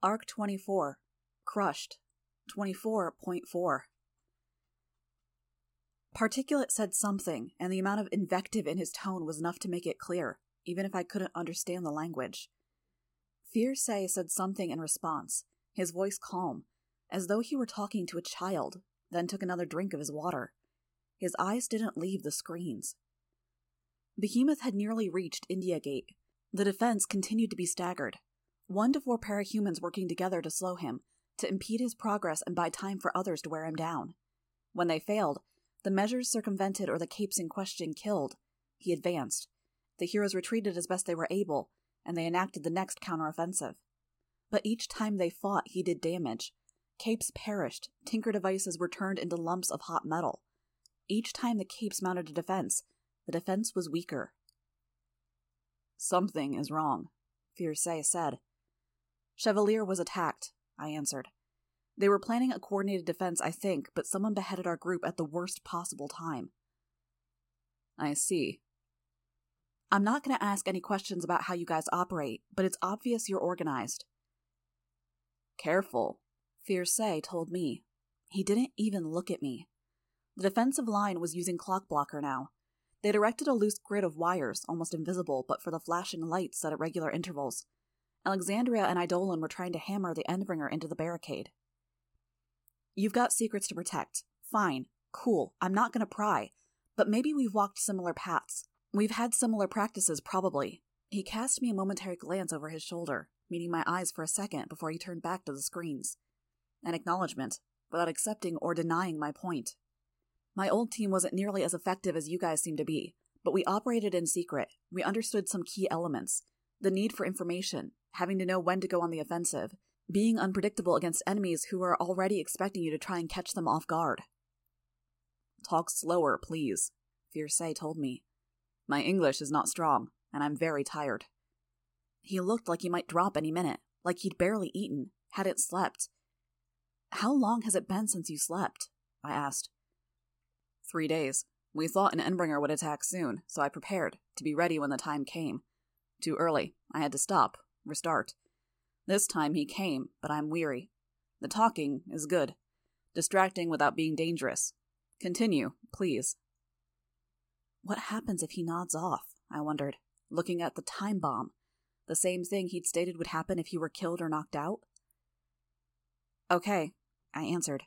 Arc 24. Crushed. 24.4. Particulate said something, and the amount of invective in his tone was enough to make it clear, even if I couldn't understand the language. Fierce said something in response, his voice calm, as though he were talking to a child, then took another drink of his water. His eyes didn't leave the screens. Behemoth had nearly reached India Gate. The defense continued to be staggered. One to four parahumans working together to slow him, to impede his progress and buy time for others to wear him down. When they failed, the measures circumvented or the capes in question killed. He advanced. The heroes retreated as best they were able, and they enacted the next counteroffensive. But each time they fought, he did damage. Capes perished, tinker devices were turned into lumps of hot metal. Each time the capes mounted a defense, the defense was weaker. Something is wrong, Fierce said. Chevalier was attacked, I answered. They were planning a coordinated defense, I think, but someone beheaded our group at the worst possible time. I see. I'm not going to ask any questions about how you guys operate, but it's obvious you're organized. Careful, Fierce told me. He didn't even look at me. The defensive line was using Clockblocker now. They'd erected a loose grid of wires, almost invisible but for the flashing lights set at regular intervals. Alexandria and Eidolon were trying to hammer the Endbringer into the barricade. You've got secrets to protect. Fine. Cool. I'm not going to pry. But maybe we've walked similar paths. We've had similar practices, probably. He cast me a momentary glance over his shoulder, meeting my eyes for a second before he turned back to the screens. An acknowledgement, without accepting or denying my point. My old team wasn't nearly as effective as you guys seem to be, but we operated in secret. We understood some key elements the need for information, having to know when to go on the offensive, being unpredictable against enemies who are already expecting you to try and catch them off guard. Talk slower, please, Fierce told me. My English is not strong, and I'm very tired. He looked like he might drop any minute, like he'd barely eaten, hadn't slept. How long has it been since you slept? I asked. Three days. We thought an Endbringer would attack soon, so I prepared, to be ready when the time came. Too early. I had to stop, restart. This time he came, but I'm weary. The talking is good. Distracting without being dangerous. Continue, please. What happens if he nods off? I wondered, looking at the time bomb. The same thing he'd stated would happen if he were killed or knocked out? Okay, I answered.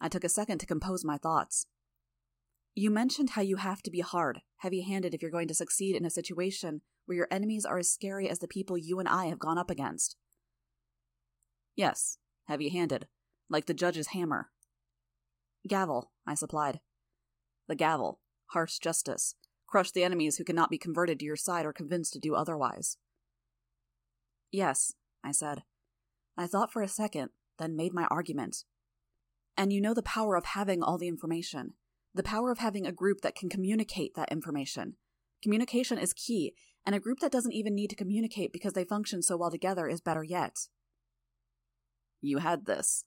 I took a second to compose my thoughts. You mentioned how you have to be hard, heavy handed if you're going to succeed in a situation where your enemies are as scary as the people you and I have gone up against. Yes, heavy handed, like the judge's hammer. Gavel, I supplied. The gavel, harsh justice, crush the enemies who cannot be converted to your side or convinced to do otherwise. Yes, I said. I thought for a second, then made my argument. And you know the power of having all the information, the power of having a group that can communicate that information. Communication is key, and a group that doesn't even need to communicate because they function so well together is better yet. You had this.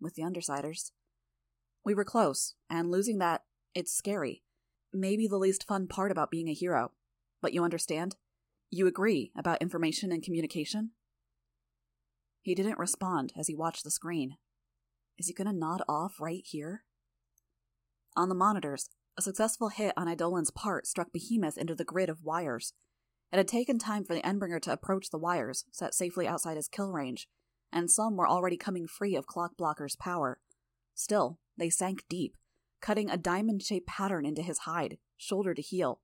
With the Undersiders. We were close, and losing that, it's scary. Maybe the least fun part about being a hero. But you understand? You agree about information and communication? He didn't respond as he watched the screen. Is he gonna nod off right here? On the monitors, a successful hit on Eidolon's part struck Behemoth into the grid of wires. It had taken time for the Endbringer to approach the wires, set safely outside his kill range, and some were already coming free of Clockblocker's power. Still, they sank deep, cutting a diamond shaped pattern into his hide, shoulder to heel.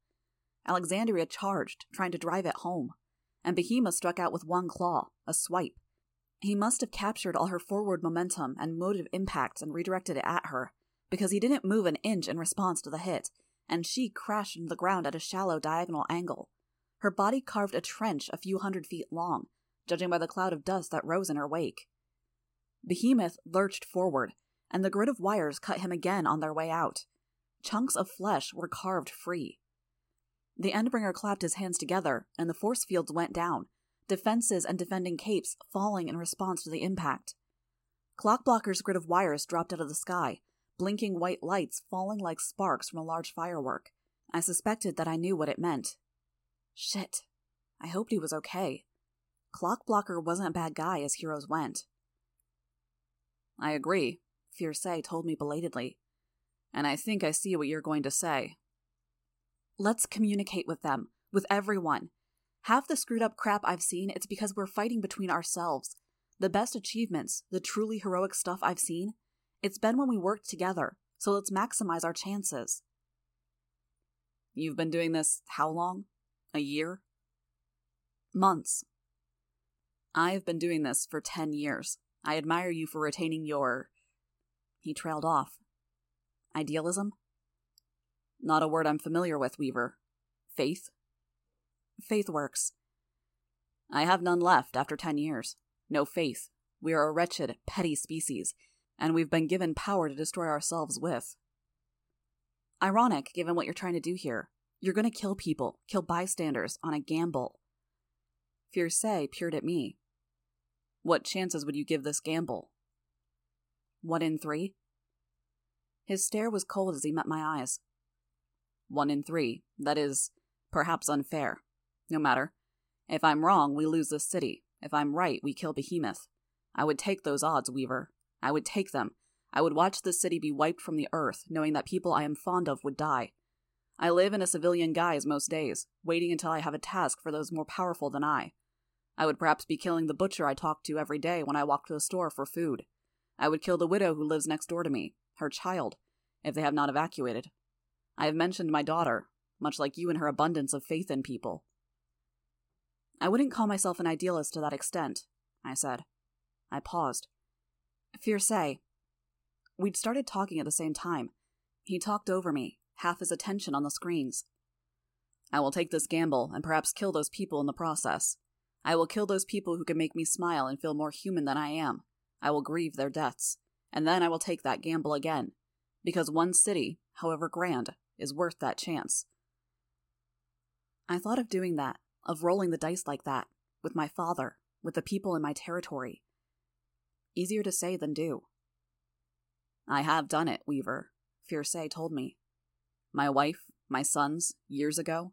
Alexandria charged, trying to drive it home, and Behemoth struck out with one claw, a swipe. He must have captured all her forward momentum and motive impacts and redirected it at her, because he didn't move an inch in response to the hit, and she crashed into the ground at a shallow diagonal angle. Her body carved a trench a few hundred feet long, judging by the cloud of dust that rose in her wake. Behemoth lurched forward, and the grid of wires cut him again on their way out. Chunks of flesh were carved free. The Endbringer clapped his hands together, and the force fields went down, defenses and defending capes falling in response to the impact. Clockblocker's grid of wires dropped out of the sky, blinking white lights falling like sparks from a large firework. I suspected that I knew what it meant. Shit. I hoped he was okay. Clockblocker wasn't a bad guy as heroes went. I agree, Fierce told me belatedly. And I think I see what you're going to say. Let's communicate with them, with everyone. Half the screwed up crap I've seen, it's because we're fighting between ourselves. The best achievements, the truly heroic stuff I've seen, it's been when we worked together, so let's maximize our chances. You've been doing this how long? A year? Months. I've been doing this for ten years. I admire you for retaining your. He trailed off. Idealism? Not a word I'm familiar with, Weaver. Faith? Faith works. I have none left after ten years. No faith. We are a wretched, petty species, and we've been given power to destroy ourselves with. Ironic, given what you're trying to do here. You're going to kill people, kill bystanders, on a gamble. Fierce peered at me. What chances would you give this gamble? One in three? His stare was cold as he met my eyes. One in three. That is, perhaps unfair. No matter. If I'm wrong, we lose this city. If I'm right, we kill Behemoth. I would take those odds, Weaver. I would take them. I would watch this city be wiped from the earth, knowing that people I am fond of would die. I live in a civilian guise most days, waiting until I have a task for those more powerful than I. I would perhaps be killing the butcher I talk to every day when I walk to the store for food. I would kill the widow who lives next door to me, her child, if they have not evacuated. I have mentioned my daughter, much like you in her abundance of faith in people. I wouldn't call myself an idealist to that extent, I said. I paused. Fierce. We'd started talking at the same time. He talked over me, half his attention on the screens. I will take this gamble and perhaps kill those people in the process. I will kill those people who can make me smile and feel more human than I am. I will grieve their deaths. And then I will take that gamble again. Because one city, however grand, is worth that chance. I thought of doing that, of rolling the dice like that, with my father, with the people in my territory. Easier to say than do. I have done it, Weaver, Fierce told me. My wife, my sons, years ago.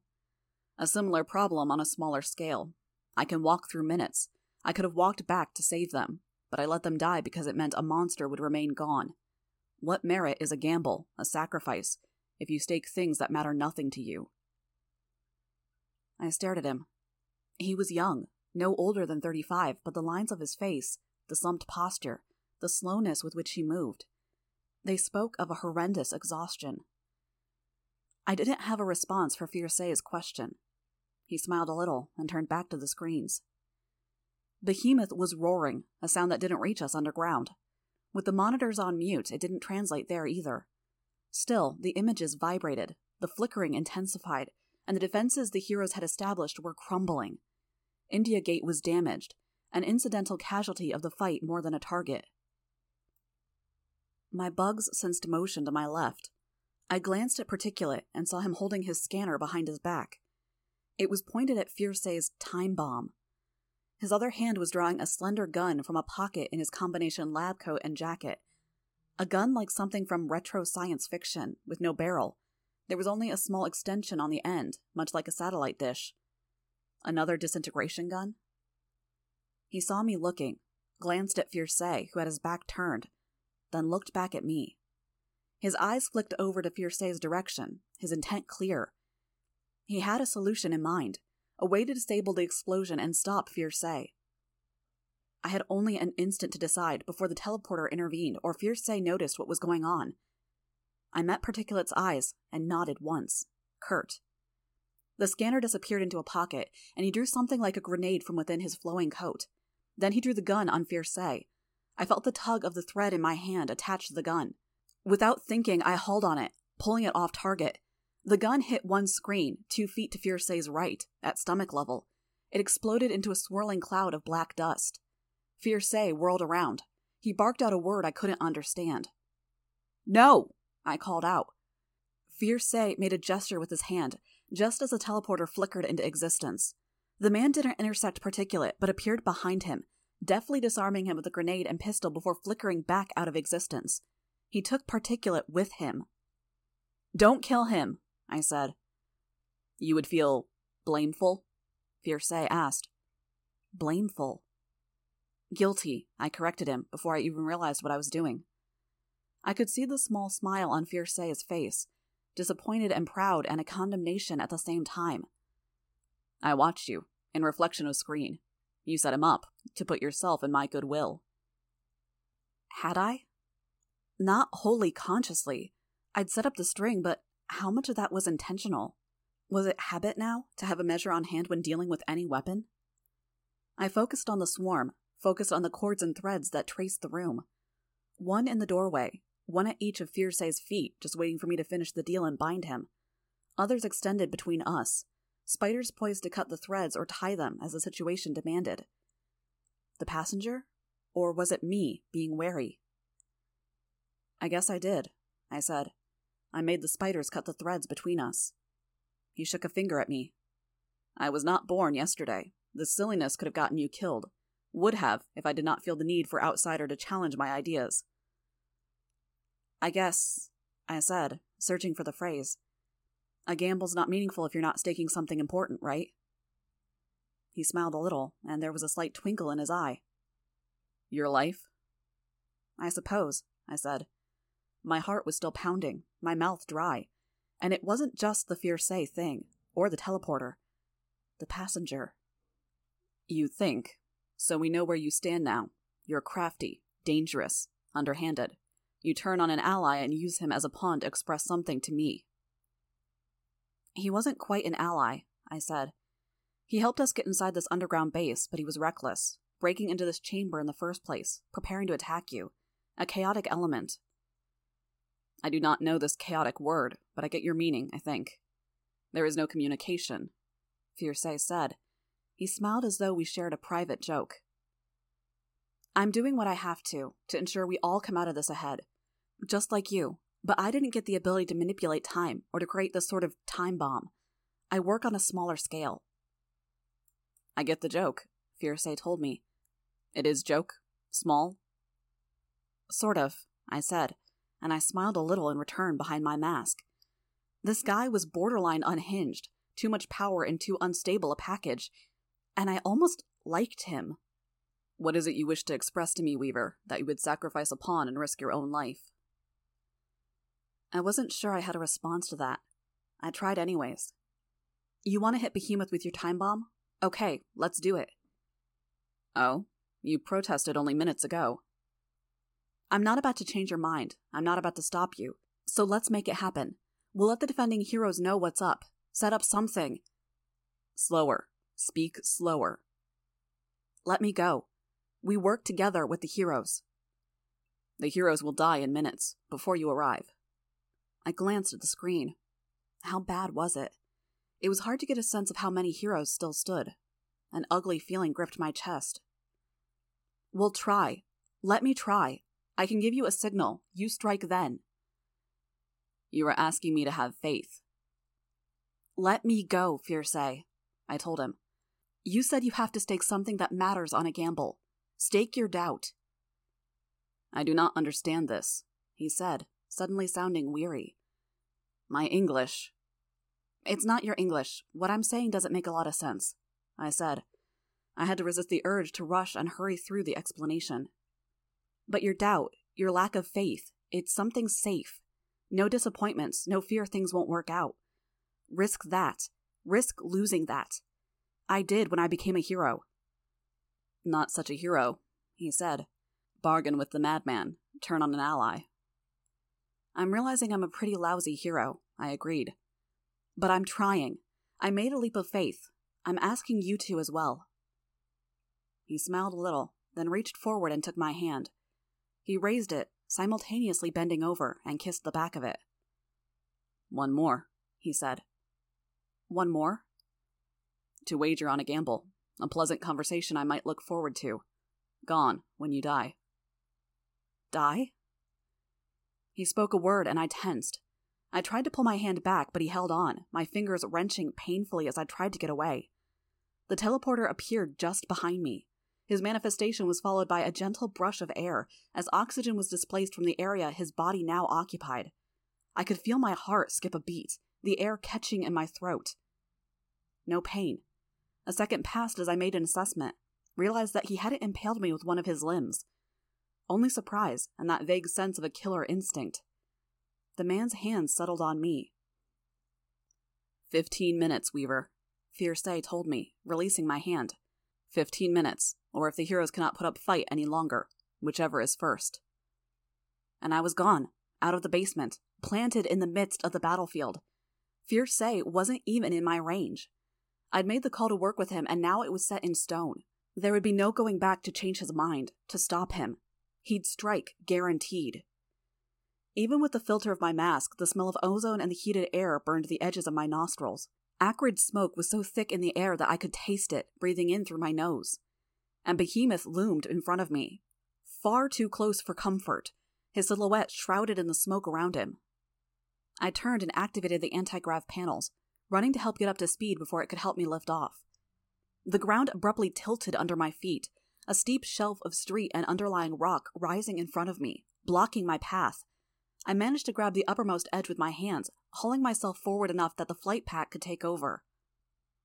A similar problem on a smaller scale. I can walk through minutes. I could have walked back to save them, but I let them die because it meant a monster would remain gone. What merit is a gamble, a sacrifice, if you stake things that matter nothing to you? I stared at him. He was young, no older than 35, but the lines of his face, the slumped posture, the slowness with which he moved, they spoke of a horrendous exhaustion. I didn't have a response for Fierce's question. He smiled a little and turned back to the screens. Behemoth was roaring, a sound that didn't reach us underground. With the monitors on mute, it didn't translate there either. Still, the images vibrated, the flickering intensified, and the defenses the heroes had established were crumbling. India Gate was damaged, an incidental casualty of the fight more than a target. My bugs sensed motion to my left. I glanced at Particulate and saw him holding his scanner behind his back. It was pointed at Fierce's time bomb. His other hand was drawing a slender gun from a pocket in his combination lab coat and jacket. A gun like something from retro science fiction, with no barrel, there was only a small extension on the end, much like a satellite dish. Another disintegration gun? He saw me looking, glanced at Fierce, who had his back turned, then looked back at me. His eyes flicked over to Fierce's direction, his intent clear. He had a solution in mind, a way to disable the explosion and stop Fierce. I had only an instant to decide before the teleporter intervened or Fierce noticed what was going on. I met Particulate's eyes and nodded once, curt. The scanner disappeared into a pocket, and he drew something like a grenade from within his flowing coat. Then he drew the gun on Fierce. I felt the tug of the thread in my hand attached to the gun. Without thinking, I hauled on it, pulling it off target. The gun hit one screen, two feet to Fierce's right, at stomach level. It exploded into a swirling cloud of black dust. Fierce whirled around. He barked out a word I couldn't understand. No! I called out. Fierce made a gesture with his hand, just as the teleporter flickered into existence. The man didn't intersect Particulate, but appeared behind him, deftly disarming him with a grenade and pistol before flickering back out of existence. He took Particulate with him. Don't kill him, I said. You would feel blameful? Fierce asked. blameful. Guilty, I corrected him before I even realized what I was doing. I could see the small smile on Fierce's face, disappointed and proud, and a condemnation at the same time. I watched you, in reflection of screen. You set him up, to put yourself in my goodwill. Had I? Not wholly consciously. I'd set up the string, but how much of that was intentional? Was it habit now, to have a measure on hand when dealing with any weapon? I focused on the swarm, focused on the cords and threads that traced the room. One in the doorway, one at each of Fierce's feet, just waiting for me to finish the deal and bind him. Others extended between us, spiders poised to cut the threads or tie them as the situation demanded. The passenger? Or was it me being wary? I guess I did, I said. I made the spiders cut the threads between us. He shook a finger at me. I was not born yesterday. This silliness could have gotten you killed. Would have, if I did not feel the need for outsider to challenge my ideas. I guess, I said, searching for the phrase. A gamble's not meaningful if you're not staking something important, right? He smiled a little, and there was a slight twinkle in his eye. Your life? I suppose, I said. My heart was still pounding, my mouth dry, and it wasn't just the Fierce thing, or the teleporter. The passenger. You think. So we know where you stand now. You're crafty, dangerous, underhanded. You turn on an ally and use him as a pawn to express something to me. He wasn't quite an ally, I said. He helped us get inside this underground base, but he was reckless, breaking into this chamber in the first place, preparing to attack you. A chaotic element. I do not know this chaotic word, but I get your meaning, I think. There is no communication, Fierce said. He smiled as though we shared a private joke. I'm doing what I have to, to ensure we all come out of this ahead. Just like you. But I didn't get the ability to manipulate time or to create this sort of time bomb. I work on a smaller scale. I get the joke, Fierce told me. It is joke? Small? Sort of, I said, and I smiled a little in return behind my mask. This guy was borderline unhinged, too much power in too unstable a package, and I almost liked him. What is it you wish to express to me, Weaver, that you would sacrifice a pawn and risk your own life? I wasn't sure I had a response to that. I tried anyways. You want to hit Behemoth with your time bomb? Okay, let's do it. Oh, you protested only minutes ago. I'm not about to change your mind. I'm not about to stop you. So let's make it happen. We'll let the defending heroes know what's up. Set up something. Slower. Speak slower. Let me go. We work together with the heroes. The heroes will die in minutes, before you arrive. I glanced at the screen. How bad was it? It was hard to get a sense of how many heroes still stood. An ugly feeling gripped my chest. We'll try. Let me try. I can give you a signal. You strike then. You are asking me to have faith. Let me go, Fierce, I told him. You said you have to stake something that matters on a gamble. Stake your doubt. I do not understand this, he said, suddenly sounding weary. My English. It's not your English. What I'm saying doesn't make a lot of sense, I said. I had to resist the urge to rush and hurry through the explanation. But your doubt, your lack of faith, it's something safe. No disappointments, no fear things won't work out. Risk that. Risk losing that. I did when I became a hero. Not such a hero, he said. Bargain with the madman, turn on an ally. I'm realizing I'm a pretty lousy hero, I agreed. But I'm trying. I made a leap of faith. I'm asking you to as well. He smiled a little, then reached forward and took my hand. He raised it, simultaneously bending over, and kissed the back of it. One more, he said. One more? To wager on a gamble. A pleasant conversation I might look forward to. Gone when you die. Die? He spoke a word, and I tensed. I tried to pull my hand back, but he held on, my fingers wrenching painfully as I tried to get away. The teleporter appeared just behind me. His manifestation was followed by a gentle brush of air as oxygen was displaced from the area his body now occupied. I could feel my heart skip a beat, the air catching in my throat. No pain. A second passed as I made an assessment. realized that he hadn't impaled me with one of his limbs. Only surprise and that vague sense of a killer instinct. The man's hands settled on me. Fifteen minutes, Weaver, Fierce told me, releasing my hand. Fifteen minutes, or if the heroes cannot put up fight any longer, whichever is first. And I was gone, out of the basement, planted in the midst of the battlefield. Fierce wasn't even in my range. I'd made the call to work with him, and now it was set in stone. There would be no going back to change his mind, to stop him. He'd strike, guaranteed. Even with the filter of my mask, the smell of ozone and the heated air burned the edges of my nostrils. Acrid smoke was so thick in the air that I could taste it, breathing in through my nose. And Behemoth loomed in front of me, far too close for comfort, his silhouette shrouded in the smoke around him. I turned and activated the anti grav panels, running to help get up to speed before it could help me lift off. The ground abruptly tilted under my feet, a steep shelf of street and underlying rock rising in front of me, blocking my path. I managed to grab the uppermost edge with my hands, hauling myself forward enough that the flight pack could take over.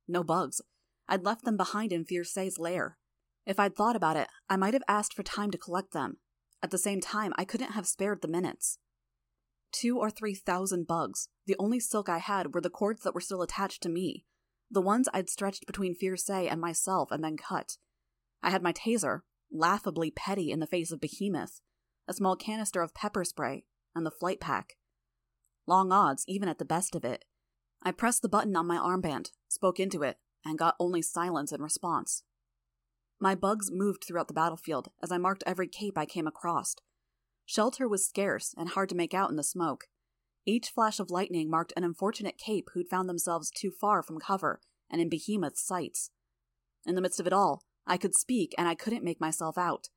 No bugs. I'd left them behind in Fierce's lair. If I'd thought about it, I might have asked for time to collect them. At the same time, I couldn't have spared the minutes. Two or three thousand bugs. The only silk I had were the cords that were still attached to me, the ones I'd stretched between Fierce and myself and then cut. I had my taser, laughably petty in the face of Behemoth, a small canister of pepper spray, and the flight pack. Long odds, even at the best of it. I pressed the button on my armband, spoke into it, and got only silence in response. My bugs moved throughout the battlefield as I marked every cape I came across. Shelter was scarce and hard to make out in the smoke. Each flash of lightning marked an unfortunate cape who'd found themselves too far from cover and in Behemoth's sights. In the midst of it all, I could speak and I couldn't make myself out.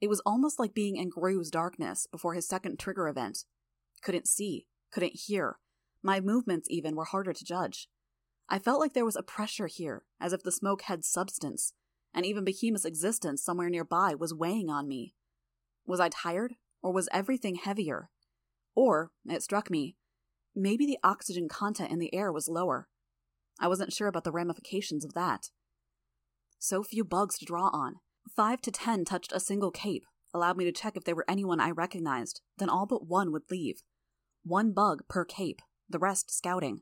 It was almost like being in Grue's darkness before his second trigger event. Couldn't see, couldn't hear. My movements, even, were harder to judge. I felt like there was a pressure here, as if the smoke had substance, and even Behemoth's existence somewhere nearby was weighing on me. Was I tired, or was everything heavier? Or, it struck me, maybe the oxygen content in the air was lower. I wasn't sure about the ramifications of that. So few bugs to draw on. Five to ten touched a single cape, allowed me to check if there were anyone I recognized, then all but one would leave. One bug per cape, the rest scouting.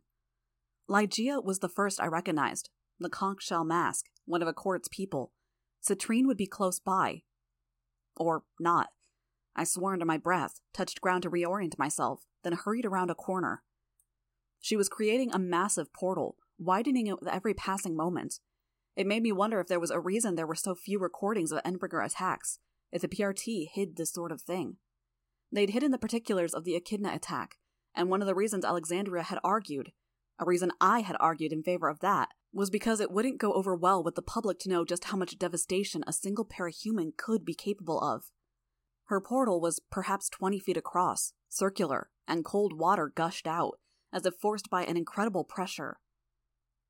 Lygia was the first I recognized, the conch shell mask, one of Accord's people. Citrine would be close by. Or not. I swore under my breath, touched ground to reorient myself, then hurried around a corner. She was creating a massive portal, widening it with every passing moment. It made me wonder if there was a reason there were so few recordings of Endbringer attacks, if the PRT hid this sort of thing. They'd hidden the particulars of the Echidna attack, and one of the reasons Alexandria had argued, a reason I had argued in favor of that, was because it wouldn't go over well with the public to know just how much devastation a single parahuman could be capable of. Her portal was perhaps 20 feet across, circular, and cold water gushed out, as if forced by an incredible pressure.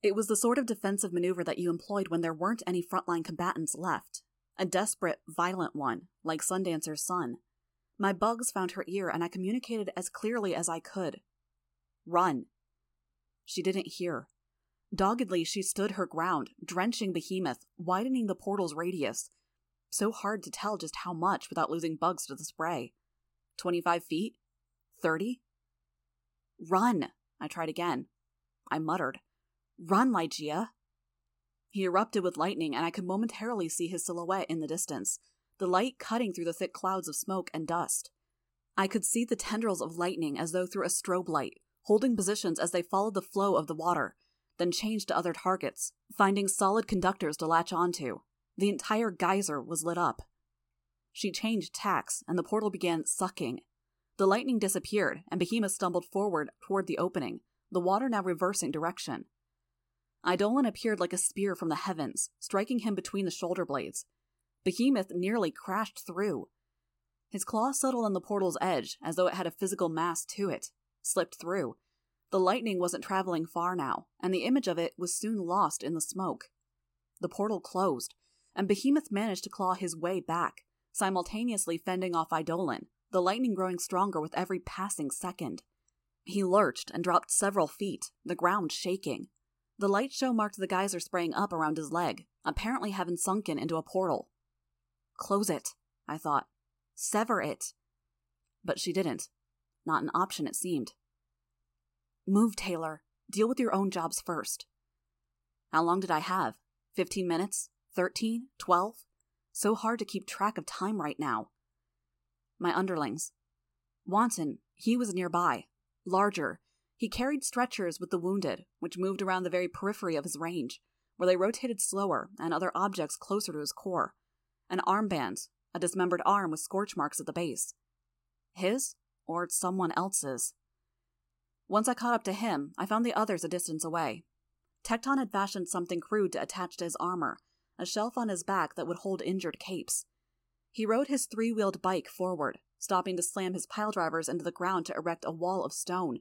It was the sort of defensive maneuver that you employed when there weren't any frontline combatants left. A desperate, violent one, like Sundancer's sun. My bugs found her ear, and I communicated as clearly as I could. Run. She didn't hear. Doggedly, she stood her ground, drenching Behemoth, widening the portal's radius. So hard to tell just how much without losing bugs to the spray. 25 feet? 30? Run! I tried again. I muttered. Run, Lygia! He erupted with lightning, and I could momentarily see his silhouette in the distance, the light cutting through the thick clouds of smoke and dust. I could see the tendrils of lightning as though through a strobe light, holding positions as they followed the flow of the water, then changed to other targets, finding solid conductors to latch onto. The entire geyser was lit up. She changed tacks, and the portal began sucking. The lightning disappeared, and Behemoth stumbled forward toward the opening, the water now reversing direction. Eidolon appeared like a spear from the heavens, striking him between the shoulder blades. Behemoth nearly crashed through. His claw settled on the portal's edge as though it had a physical mass to it, slipped through, the lightning wasn't traveling far now, and the image of it was soon lost in the smoke. The portal closed, and Behemoth managed to claw his way back, simultaneously fending off Eidolon, the lightning growing stronger with every passing second. He lurched and dropped several feet, the ground shaking. The light show marked the geyser spraying up around his leg, apparently having sunken into a portal. Close it, I thought. Sever it. But she didn't. Not an option, it seemed. Move, Taylor. Deal with your own jobs first. How long did I have? Fifteen minutes? Thirteen? Twelve? So hard to keep track of time right now. My underlings. Wanton, he was nearby. Larger. He carried stretchers with the wounded, which moved around the very periphery of his range, where they rotated slower and other objects closer to his core. An armband, a dismembered arm with scorch marks at the base. His? Or someone else's? Once I caught up to him, I found the others a distance away. Tecton had fashioned something crude to attach to his armor, a shelf on his back that would hold injured capes. He rode his three wheeled bike forward, stopping to slam his pile drivers into the ground to erect a wall of stone.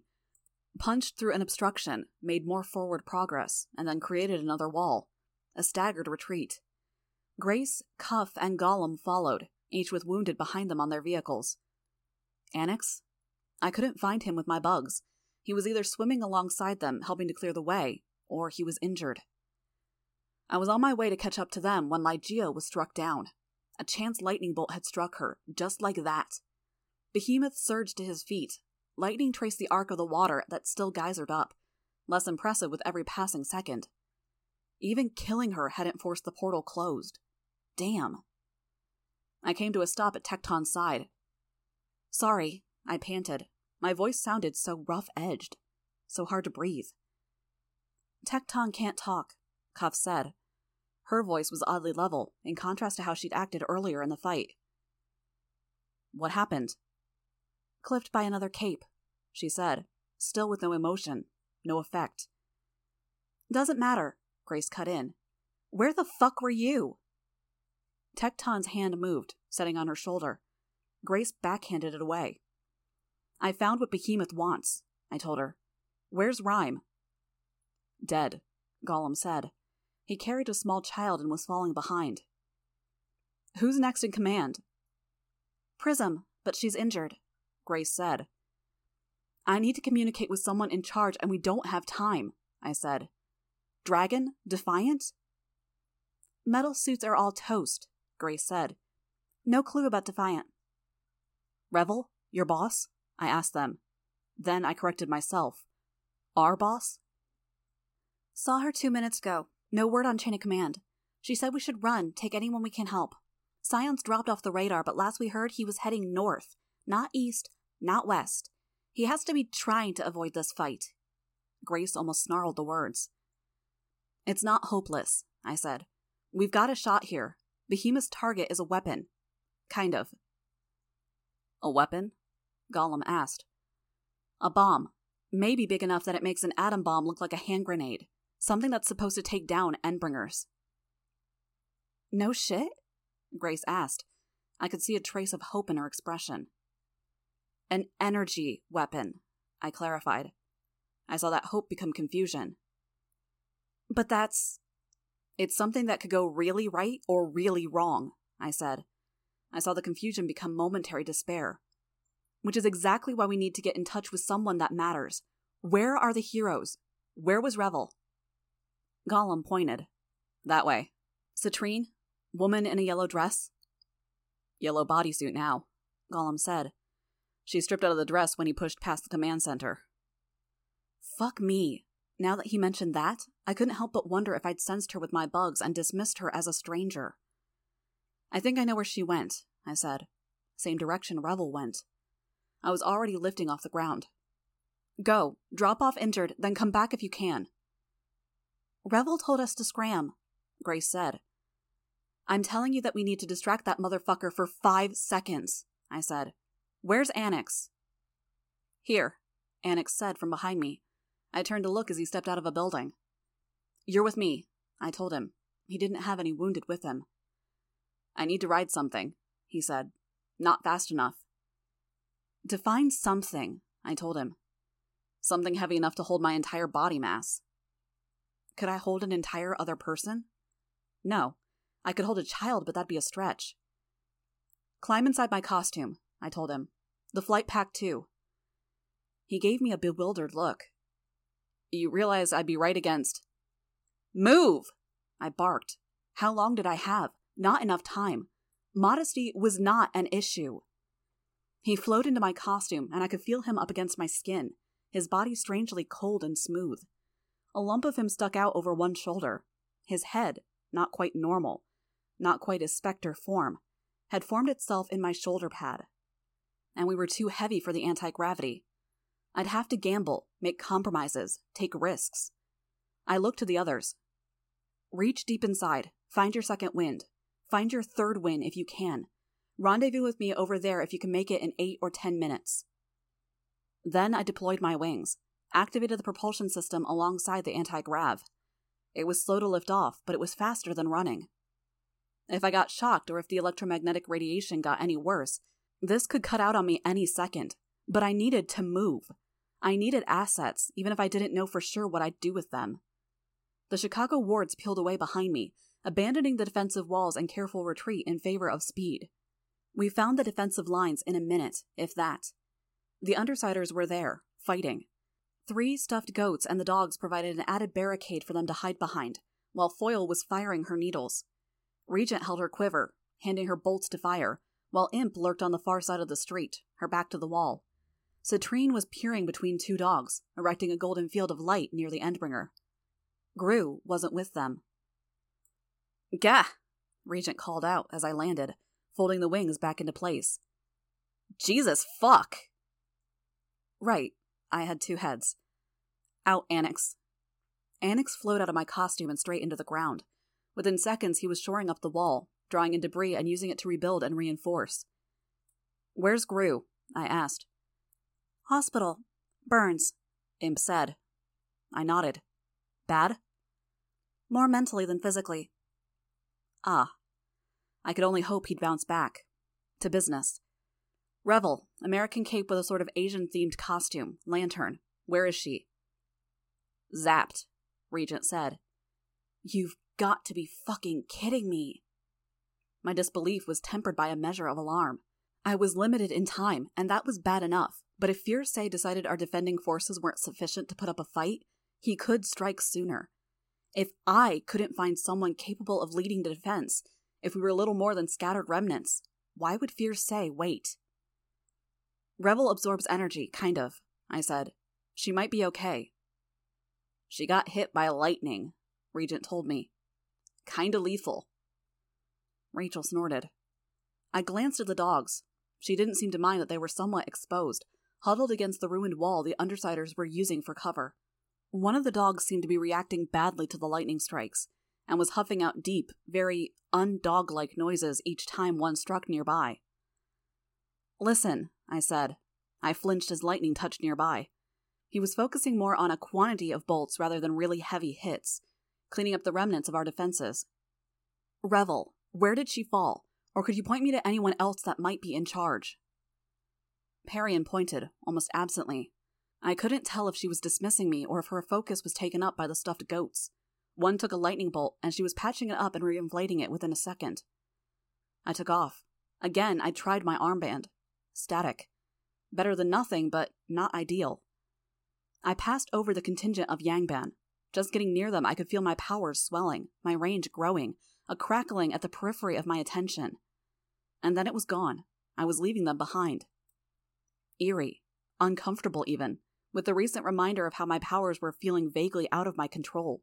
Punched through an obstruction, made more forward progress, and then created another wall. A staggered retreat. Grace, Cuff, and Golem followed, each with wounded behind them on their vehicles. Annex? I couldn't find him with my bugs. He was either swimming alongside them, helping to clear the way, or he was injured. I was on my way to catch up to them when Lygia was struck down. A chance lightning bolt had struck her, just like that. Behemoth surged to his feet. Lightning traced the arc of the water that still geysered up, less impressive with every passing second. Even killing her hadn't forced the portal closed. Damn. I came to a stop at Tecton's side. Sorry, I panted. My voice sounded so rough edged, so hard to breathe. Tecton can't talk, Cuff said. Her voice was oddly level, in contrast to how she'd acted earlier in the fight. What happened? Clipped by another cape, she said, still with no emotion, no effect. Doesn't matter, Grace cut in. Where the fuck were you? Tecton's hand moved, setting on her shoulder. Grace backhanded it away. I found what Behemoth wants, I told her. Where's Rhyme? Dead, Golem said. He carried a small child and was falling behind. Who's next in command? Prism, but she's injured, Grace said. I need to communicate with someone in charge, and we don't have time, I said. Dragon? Defiant? Metal suits are all toast, Grace said. No clue about Defiant. Revel? Your boss? I asked them. Then I corrected myself. Our boss? Saw her two minutes ago. No word on chain of command. She said we should run, take anyone we can help. Scion's dropped off the radar, but last we heard he was heading north. Not east, not west. He has to be trying to avoid this fight. Grace almost snarled the words. It's not hopeless, I said. We've got a shot here. Behemoth's target is a weapon. Kind of. A weapon? Golem asked. A bomb. Maybe big enough that it makes an atom bomb look like a hand grenade. Something that's supposed to take down Endbringers. No shit? Grace asked. I could see a trace of hope in her expression. An energy weapon, I clarified. I saw that hope become confusion. But that's. It's something that could go really right or really wrong, I said. I saw the confusion become momentary despair. Which is exactly why we need to get in touch with someone that matters. Where are the heroes? Where was Revel? Golem pointed. That way. Citrine? Woman in a yellow dress? Yellow bodysuit now, Golem said. She stripped out of the dress when he pushed past the command center. Fuck me. Now that he mentioned that, I couldn't help but wonder if I'd sensed her with my bugs and dismissed her as a stranger. I think I know where she went, I said. Same direction Revel went. I was already lifting off the ground. Go, drop off injured, then come back if you can. Revel told us to scram, Grace said. I'm telling you that we need to distract that motherfucker for five seconds, I said. Where's Annex? Here, Annex said from behind me. I turned to look as he stepped out of a building. You're with me, I told him. He didn't have any wounded with him. I need to ride something, he said. Not fast enough. To find something, I told him. Something heavy enough to hold my entire body mass. Could I hold an entire other person? No. I could hold a child, but that'd be a stretch. Climb inside my costume, I told him. The flight pack, too. He gave me a bewildered look. You realize I'd be right against. Move! I barked. How long did I have? Not enough time. Modesty was not an issue. He flowed into my costume, and I could feel him up against my skin, his body strangely cold and smooth. A lump of him stuck out over one shoulder. His head, not quite normal, not quite his specter form, had formed itself in my shoulder pad. And we were too heavy for the anti gravity. I'd have to gamble, make compromises, take risks. I looked to the others. Reach deep inside, find your second wind, find your third wind if you can. Rendezvous with me over there if you can make it in eight or ten minutes. Then I deployed my wings, activated the propulsion system alongside the anti grav. It was slow to lift off, but it was faster than running. If I got shocked or if the electromagnetic radiation got any worse, this could cut out on me any second. But I needed to move. I needed assets, even if I didn't know for sure what I'd do with them. The Chicago wards peeled away behind me, abandoning the defensive walls and careful retreat in favor of speed. We found the defensive lines in a minute, if that. The Undersiders were there, fighting. Three stuffed goats and the dogs provided an added barricade for them to hide behind, while Foil was firing her needles. Regent held her quiver, handing her bolts to fire, while Imp lurked on the far side of the street, her back to the wall. Citrine was peering between two dogs, erecting a golden field of light near the Endbringer. Grue wasn't with them. Gah! Regent called out as I landed, folding the wings back into place. Jesus fuck! Right, I had two heads. Out, Annex. Annex flowed out of my costume and straight into the ground. Within seconds, he was shoring up the wall, drawing in debris and using it to rebuild and reinforce. Where's Grue? I asked. Hospital. Burns, Imp said. I nodded. Bad? More mentally than physically. Ah. I could only hope he'd bounce back. To business. Revel, American cape with a sort of Asian themed costume, lantern. Where is she? Zapped, Regent said. You've got to be fucking kidding me. My disbelief was tempered by a measure of alarm. I was limited in time, and that was bad enough. But if Fierce decided our defending forces weren't sufficient to put up a fight, he could strike sooner. If I couldn't find someone capable of leading the defense, if we were little more than scattered remnants, why would Fierce wait? Revel absorbs energy, kind of, I said. She might be okay. She got hit by lightning, Regent told me. Kinda lethal. Rachel snorted. I glanced at the dogs. She didn't seem to mind that they were somewhat exposed, huddled against the ruined wall the Undersiders were using for cover. One of the dogs seemed to be reacting badly to the lightning strikes, and was huffing out deep, very undog like noises each time one struck nearby. Listen, I said. I flinched as lightning touched nearby. He was focusing more on a quantity of bolts rather than really heavy hits, cleaning up the remnants of our defenses. Revel, where did she fall? Or could you point me to anyone else that might be in charge? Parian pointed, almost absently. I couldn't tell if she was dismissing me or if her focus was taken up by the stuffed goats. One took a lightning bolt, and she was patching it up and reinflating it within a second. I took off. Again, I tried my armband. Static. Better than nothing, but not ideal. I passed over the contingent of Yangban. Just getting near them, I could feel my powers swelling, my range growing, a crackling at the periphery of my attention. And then it was gone. I was leaving them behind. Eerie, uncomfortable even, with the recent reminder of how my powers were feeling vaguely out of my control.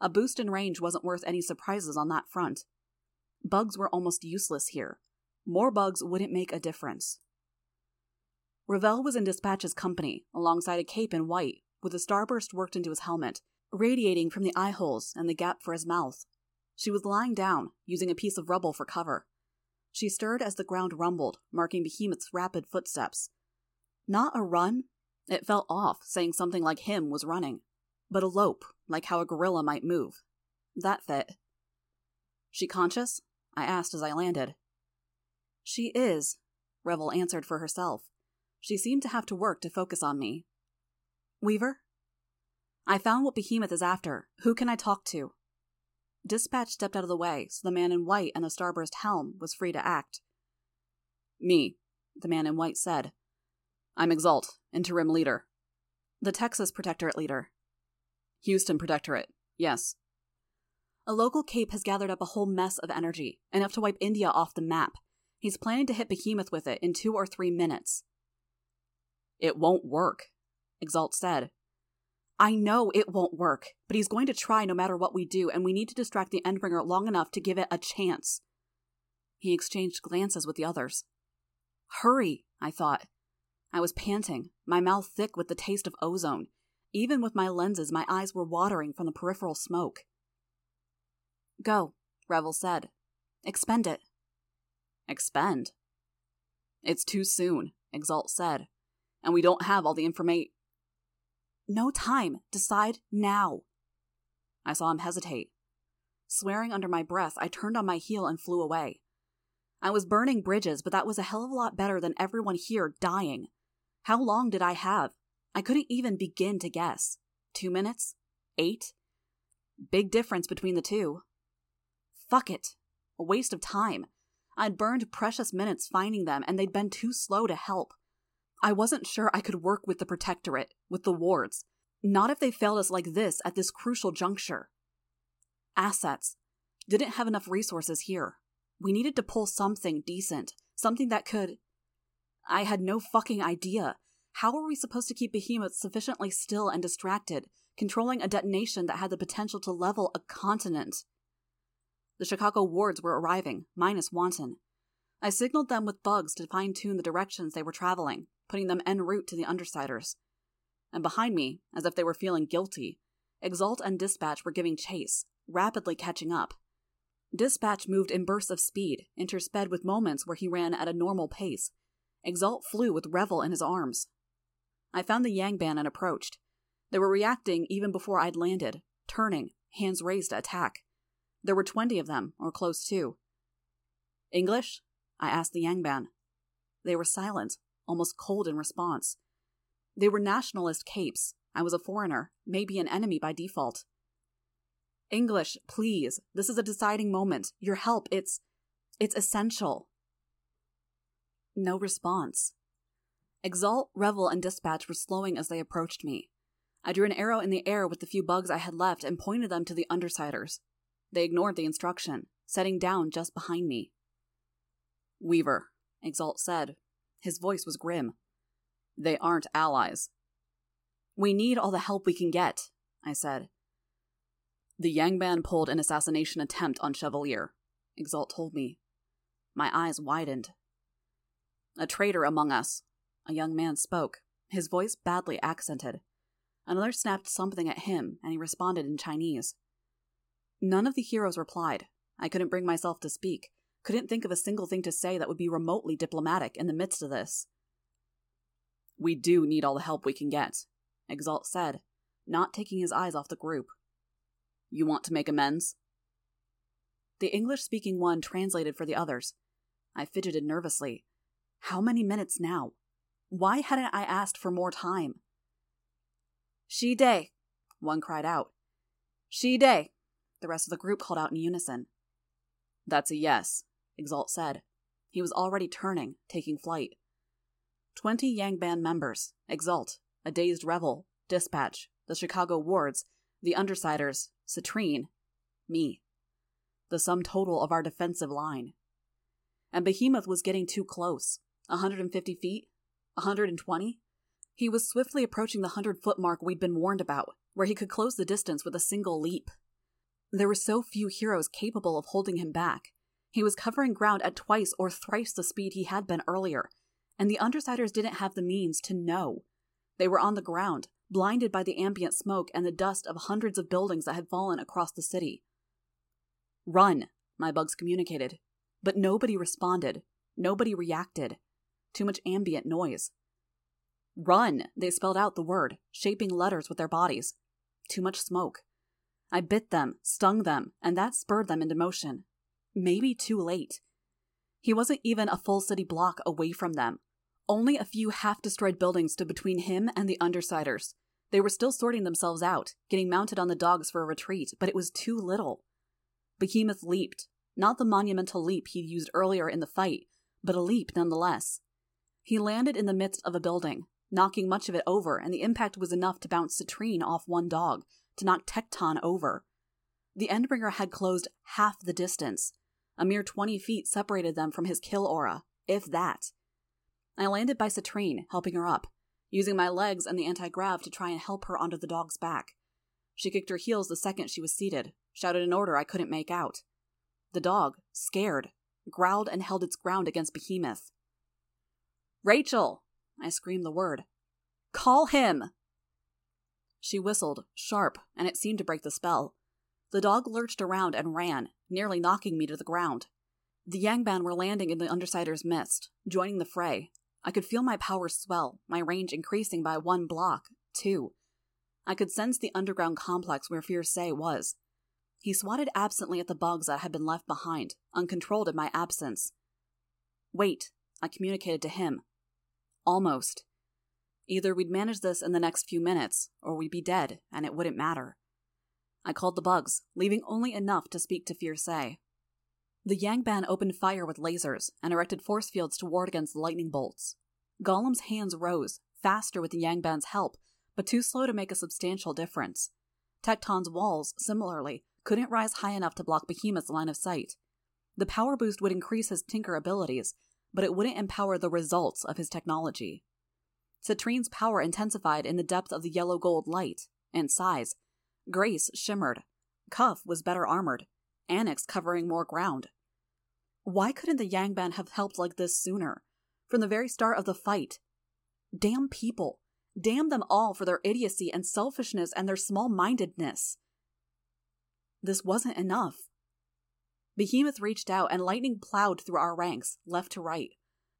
A boost in range wasn't worth any surprises on that front. Bugs were almost useless here. More bugs wouldn't make a difference. Revel was in Dispatch's company, alongside a cape in white, with a starburst worked into his helmet, radiating from the eye holes and the gap for his mouth. She was lying down, using a piece of rubble for cover. She stirred as the ground rumbled, marking Behemoth's rapid footsteps. Not a run. It felt off, saying something like him was running. But a lope, like how a gorilla might move. That fit. She conscious? I asked as I landed. She is, Revel answered for herself. She seemed to have to work to focus on me. Weaver? I found what Behemoth is after. Who can I talk to? Dispatch stepped out of the way so the man in white and the starburst helm was free to act. Me, the man in white said. I'm Exalt, interim leader. The Texas Protectorate leader. Houston Protectorate, yes. A local cape has gathered up a whole mess of energy, enough to wipe India off the map. He's planning to hit Behemoth with it in two or three minutes. It won't work, Exalt said. I know it won't work, but he's going to try no matter what we do, and we need to distract the Endbringer long enough to give it a chance. He exchanged glances with the others. Hurry, I thought. I was panting, my mouth thick with the taste of ozone. Even with my lenses, my eyes were watering from the peripheral smoke. Go, Revel said. Expend it. Expend? It's too soon, Exalt said, and we don't have all the information. No time. Decide now. I saw him hesitate. Swearing under my breath, I turned on my heel and flew away. I was burning bridges, but that was a hell of a lot better than everyone here dying. How long did I have? I couldn't even begin to guess. Two minutes? Eight? Big difference between the two. Fuck it. A waste of time. I'd burned precious minutes finding them, and they'd been too slow to help. I wasn't sure I could work with the Protectorate, with the wards. Not if they failed us like this at this crucial juncture. Assets. Didn't have enough resources here. We needed to pull something decent, something that could. I had no fucking idea. How were we supposed to keep Behemoth sufficiently still and distracted, controlling a detonation that had the potential to level a continent? The Chicago wards were arriving, minus Wanton. I signaled them with bugs to fine tune the directions they were traveling, putting them en route to the Undersiders. And behind me, as if they were feeling guilty, Exalt and Dispatch were giving chase, rapidly catching up. Dispatch moved in bursts of speed, intersped with moments where he ran at a normal pace. Exalt flew with Revel in his arms. I found the Yangban and approached. They were reacting even before I'd landed, turning, hands raised to attack. There were twenty of them, or close to. English? I asked the Yangban. They were silent, almost cold in response. They were nationalist capes. I was a foreigner, maybe an enemy by default. English, please. This is a deciding moment. Your help, it's. it's essential. No response. Exalt, Revel, and Dispatch were slowing as they approached me. I drew an arrow in the air with the few bugs I had left and pointed them to the Undersiders. They ignored the instruction, setting down just behind me. Weaver, Exalt said, his voice was grim. They aren't allies. We need all the help we can get, I said. The Yangban pulled an assassination attempt on Chevalier, Exalt told me. My eyes widened. A traitor among us, a young man spoke, his voice badly accented. Another snapped something at him, and he responded in Chinese. None of the heroes replied. I couldn't bring myself to speak, couldn't think of a single thing to say that would be remotely diplomatic in the midst of this. We do need all the help we can get, Exalt said, not taking his eyes off the group. You want to make amends? The English speaking one translated for the others. I fidgeted nervously. How many minutes now? Why hadn't I asked for more time? She day, one cried out. She day, the rest of the group called out in unison. That's a yes, Exalt said. He was already turning, taking flight. Twenty Yangban members, Exalt, a dazed Revel, Dispatch, the Chicago Wards, the Undersiders, Citrine, me. The sum total of our defensive line. And Behemoth was getting too close. A 150 feet? A 120? He was swiftly approaching the 100 foot mark we'd been warned about, where he could close the distance with a single leap. There were so few heroes capable of holding him back, he was covering ground at twice or thrice the speed he had been earlier, and the Undersiders didn't have the means to know. They were on the ground, blinded by the ambient smoke and the dust of hundreds of buildings that had fallen across the city. Run, my bugs communicated. But nobody responded. Nobody reacted. Too much ambient noise. Run, they spelled out the word, shaping letters with their bodies. Too much smoke. I bit them, stung them, and that spurred them into motion maybe too late. He wasn't even a full city block away from them. Only a few half destroyed buildings stood between him and the Undersiders. They were still sorting themselves out, getting mounted on the dogs for a retreat, but it was too little. Behemoth leaped, not the monumental leap he'd used earlier in the fight, but a leap nonetheless. He landed in the midst of a building, knocking much of it over, and the impact was enough to bounce Citrine off one dog, to knock Tecton over. The Endbringer had closed half the distance. A mere 20 feet separated them from his kill aura, if that. I landed by Citrine, helping her up, using my legs and the anti grav to try and help her onto the dog's back. She kicked her heels the second she was seated, shouted an order I couldn't make out. The dog, scared, growled and held its ground against Behemoth. Rachel! I screamed the word. Call him! She whistled, sharp, and it seemed to break the spell. The dog lurched around and ran, nearly knocking me to the ground. The Yangban were landing in the Undersider's midst, joining the fray. I could feel my power swell, my range increasing by one block, two. I could sense the underground complex where Say was. He swatted absently at the bugs that had been left behind, uncontrolled in my absence. Wait, I communicated to him. Almost. Either we'd manage this in the next few minutes, or we'd be dead, and it wouldn't matter. I called the bugs, leaving only enough to speak to Say. The Yangban opened fire with lasers and erected force fields to ward against lightning bolts. Golem's hands rose, faster with the Yangban's help, but too slow to make a substantial difference. Tecton's walls, similarly, couldn't rise high enough to block Behemoth's line of sight. The power boost would increase his tinker abilities, but it wouldn't empower the results of his technology. Citrine's power intensified in the depth of the yellow gold light, and size. Grace shimmered. Cuff was better armored, Annex covering more ground. Why couldn't the Yangban have helped like this sooner? From the very start of the fight. Damn people. Damn them all for their idiocy and selfishness and their small mindedness. This wasn't enough. Behemoth reached out and lightning plowed through our ranks, left to right.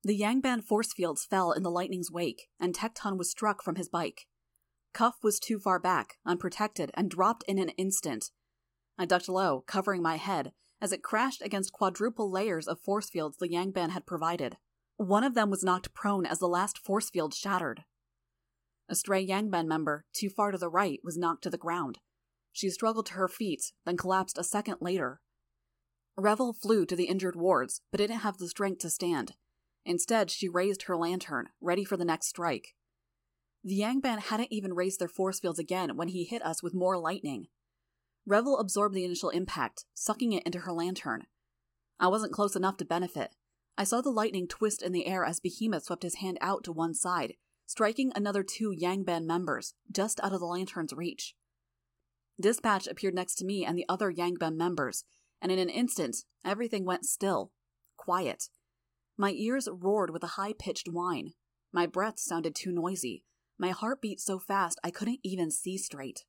The Yangban force fields fell in the lightning's wake, and Tecton was struck from his bike. Cuff was too far back, unprotected, and dropped in an instant, I ducked low, covering my head, as it crashed against quadruple layers of force fields the Yangban had provided. One of them was knocked prone as the last force field shattered. A stray Yangban member, too far to the right, was knocked to the ground. She struggled to her feet, then collapsed a second later. Revel flew to the injured wards, but didn't have the strength to stand. Instead, she raised her lantern, ready for the next strike. The Yangban hadn't even raised their force fields again when he hit us with more lightning. Revel absorbed the initial impact, sucking it into her lantern. I wasn't close enough to benefit. I saw the lightning twist in the air as Behemoth swept his hand out to one side, striking another two Yangban members, just out of the lantern's reach. Dispatch appeared next to me and the other Yangban members, and in an instant, everything went still. Quiet. My ears roared with a high pitched whine. My breath sounded too noisy. My heart beat so fast I couldn't even see straight.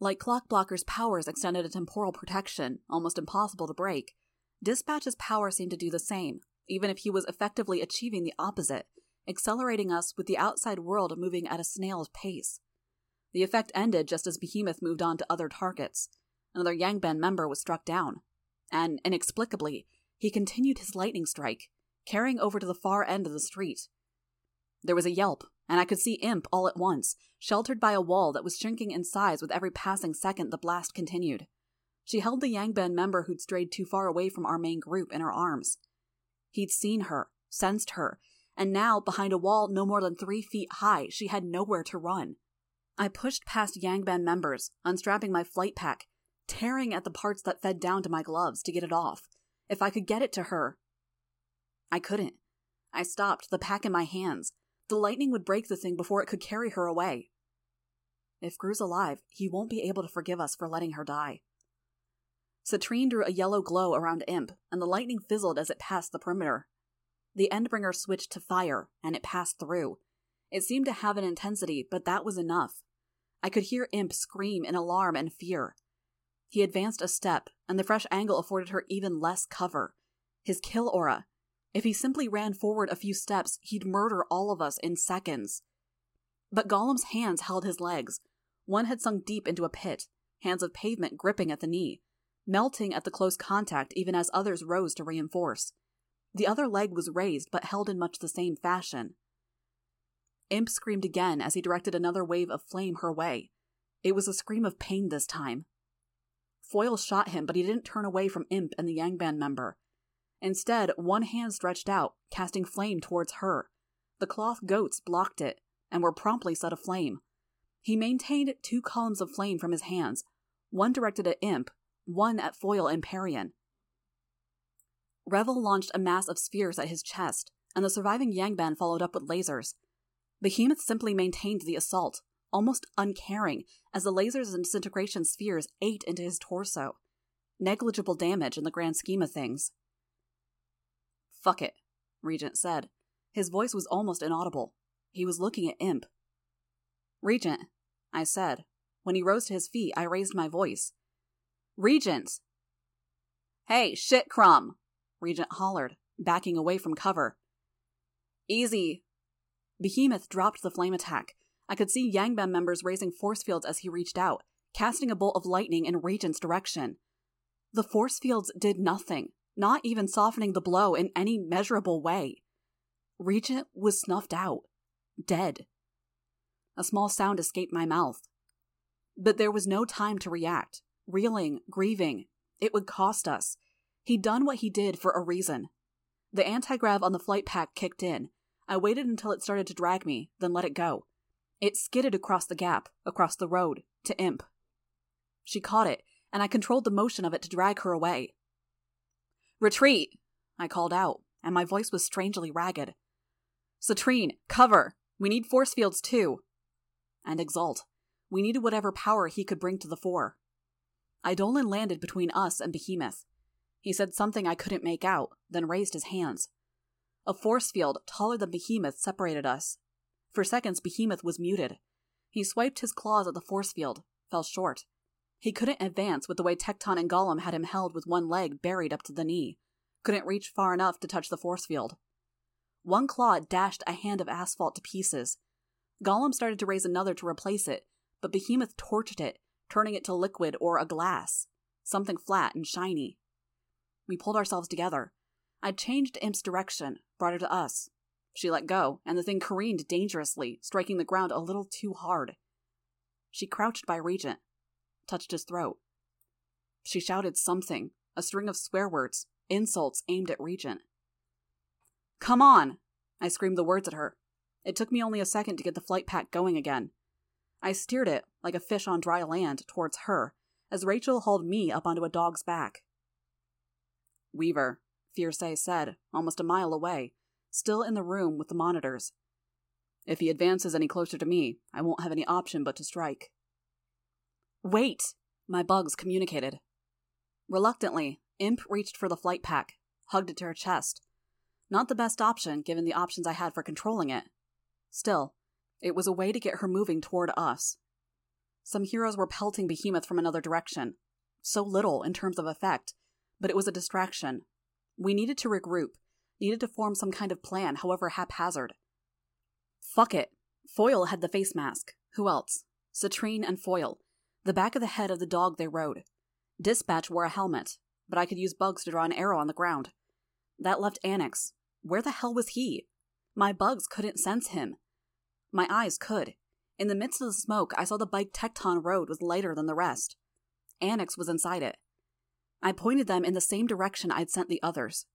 Like Clockblocker's powers extended a temporal protection, almost impossible to break, Dispatch's power seemed to do the same, even if he was effectively achieving the opposite, accelerating us with the outside world moving at a snail's pace. The effect ended just as Behemoth moved on to other targets. Another Yangban member was struck down. And, inexplicably, he continued his lightning strike, carrying over to the far end of the street. There was a yelp, and I could see Imp all at once, sheltered by a wall that was shrinking in size with every passing second the blast continued. She held the Yangban member who'd strayed too far away from our main group in her arms. He'd seen her, sensed her, and now, behind a wall no more than three feet high, she had nowhere to run. I pushed past Yangban members, unstrapping my flight pack, tearing at the parts that fed down to my gloves to get it off. If I could get it to her. I couldn't. I stopped, the pack in my hands, the lightning would break the thing before it could carry her away. If Grue's alive, he won't be able to forgive us for letting her die. Citrine drew a yellow glow around Imp, and the lightning fizzled as it passed the perimeter. The Endbringer switched to fire, and it passed through. It seemed to have an intensity, but that was enough. I could hear Imp scream in alarm and fear. He advanced a step, and the fresh angle afforded her even less cover. His kill aura, if he simply ran forward a few steps, he'd murder all of us in seconds. But Golem's hands held his legs. One had sunk deep into a pit, hands of pavement gripping at the knee, melting at the close contact even as others rose to reinforce. The other leg was raised but held in much the same fashion. Imp screamed again as he directed another wave of flame her way. It was a scream of pain this time. Foil shot him, but he didn't turn away from Imp and the Yangban member. Instead, one hand stretched out, casting flame towards her. The cloth goats blocked it, and were promptly set aflame. He maintained two columns of flame from his hands, one directed at Imp, one at Foil and Parian. Revel launched a mass of spheres at his chest, and the surviving Yangban followed up with lasers. Behemoth simply maintained the assault, almost uncaring, as the lasers and disintegration spheres ate into his torso. Negligible damage in the grand scheme of things. Fuck it, Regent said. His voice was almost inaudible. He was looking at Imp. Regent, I said. When he rose to his feet, I raised my voice. Regent! Hey, shit crumb! Regent hollered, backing away from cover. Easy. Behemoth dropped the flame attack. I could see Yangban members raising force fields as he reached out, casting a bolt of lightning in Regent's direction. The force fields did nothing, not even softening the blow in any measurable way. Regent was snuffed out, dead. A small sound escaped my mouth. But there was no time to react. Reeling, grieving. It would cost us. He'd done what he did for a reason. The anti grav on the flight pack kicked in. I waited until it started to drag me, then let it go. It skidded across the gap, across the road, to Imp. She caught it, and I controlled the motion of it to drag her away. Retreat! I called out, and my voice was strangely ragged. Citrine, cover! We need force fields too. And Exalt. We needed whatever power he could bring to the fore. Eidolon landed between us and Behemoth. He said something I couldn't make out, then raised his hands. A force field taller than Behemoth separated us. For seconds, Behemoth was muted. He swiped his claws at the force field, fell short. He couldn't advance with the way Tecton and Golem had him held with one leg buried up to the knee. Couldn't reach far enough to touch the force field. One claw dashed a hand of asphalt to pieces. Golem started to raise another to replace it, but Behemoth torched it, turning it to liquid or a glass, something flat and shiny. We pulled ourselves together. I'd changed Imp's direction, brought her to us. She let go, and the thing careened dangerously, striking the ground a little too hard. She crouched by Regent, touched his throat. She shouted something, a string of swear words, insults aimed at Regent. Come on! I screamed the words at her. It took me only a second to get the flight pack going again. I steered it, like a fish on dry land, towards her, as Rachel hauled me up onto a dog's back. Weaver, Fierce said, almost a mile away, still in the room with the monitors. If he advances any closer to me, I won't have any option but to strike. Wait! My bugs communicated. Reluctantly, Imp reached for the flight pack, hugged it to her chest. Not the best option, given the options I had for controlling it. Still, it was a way to get her moving toward us. Some heroes were pelting Behemoth from another direction. So little in terms of effect, but it was a distraction. We needed to regroup, needed to form some kind of plan, however haphazard. Fuck it. Foil had the face mask. Who else? Citrine and Foil. The back of the head of the dog they rode. Dispatch wore a helmet, but I could use bugs to draw an arrow on the ground. That left Annex. Where the hell was he? My bugs couldn't sense him. My eyes could. In the midst of the smoke, I saw the bike Tecton rode was lighter than the rest. Annex was inside it. I pointed them in the same direction I'd sent the others.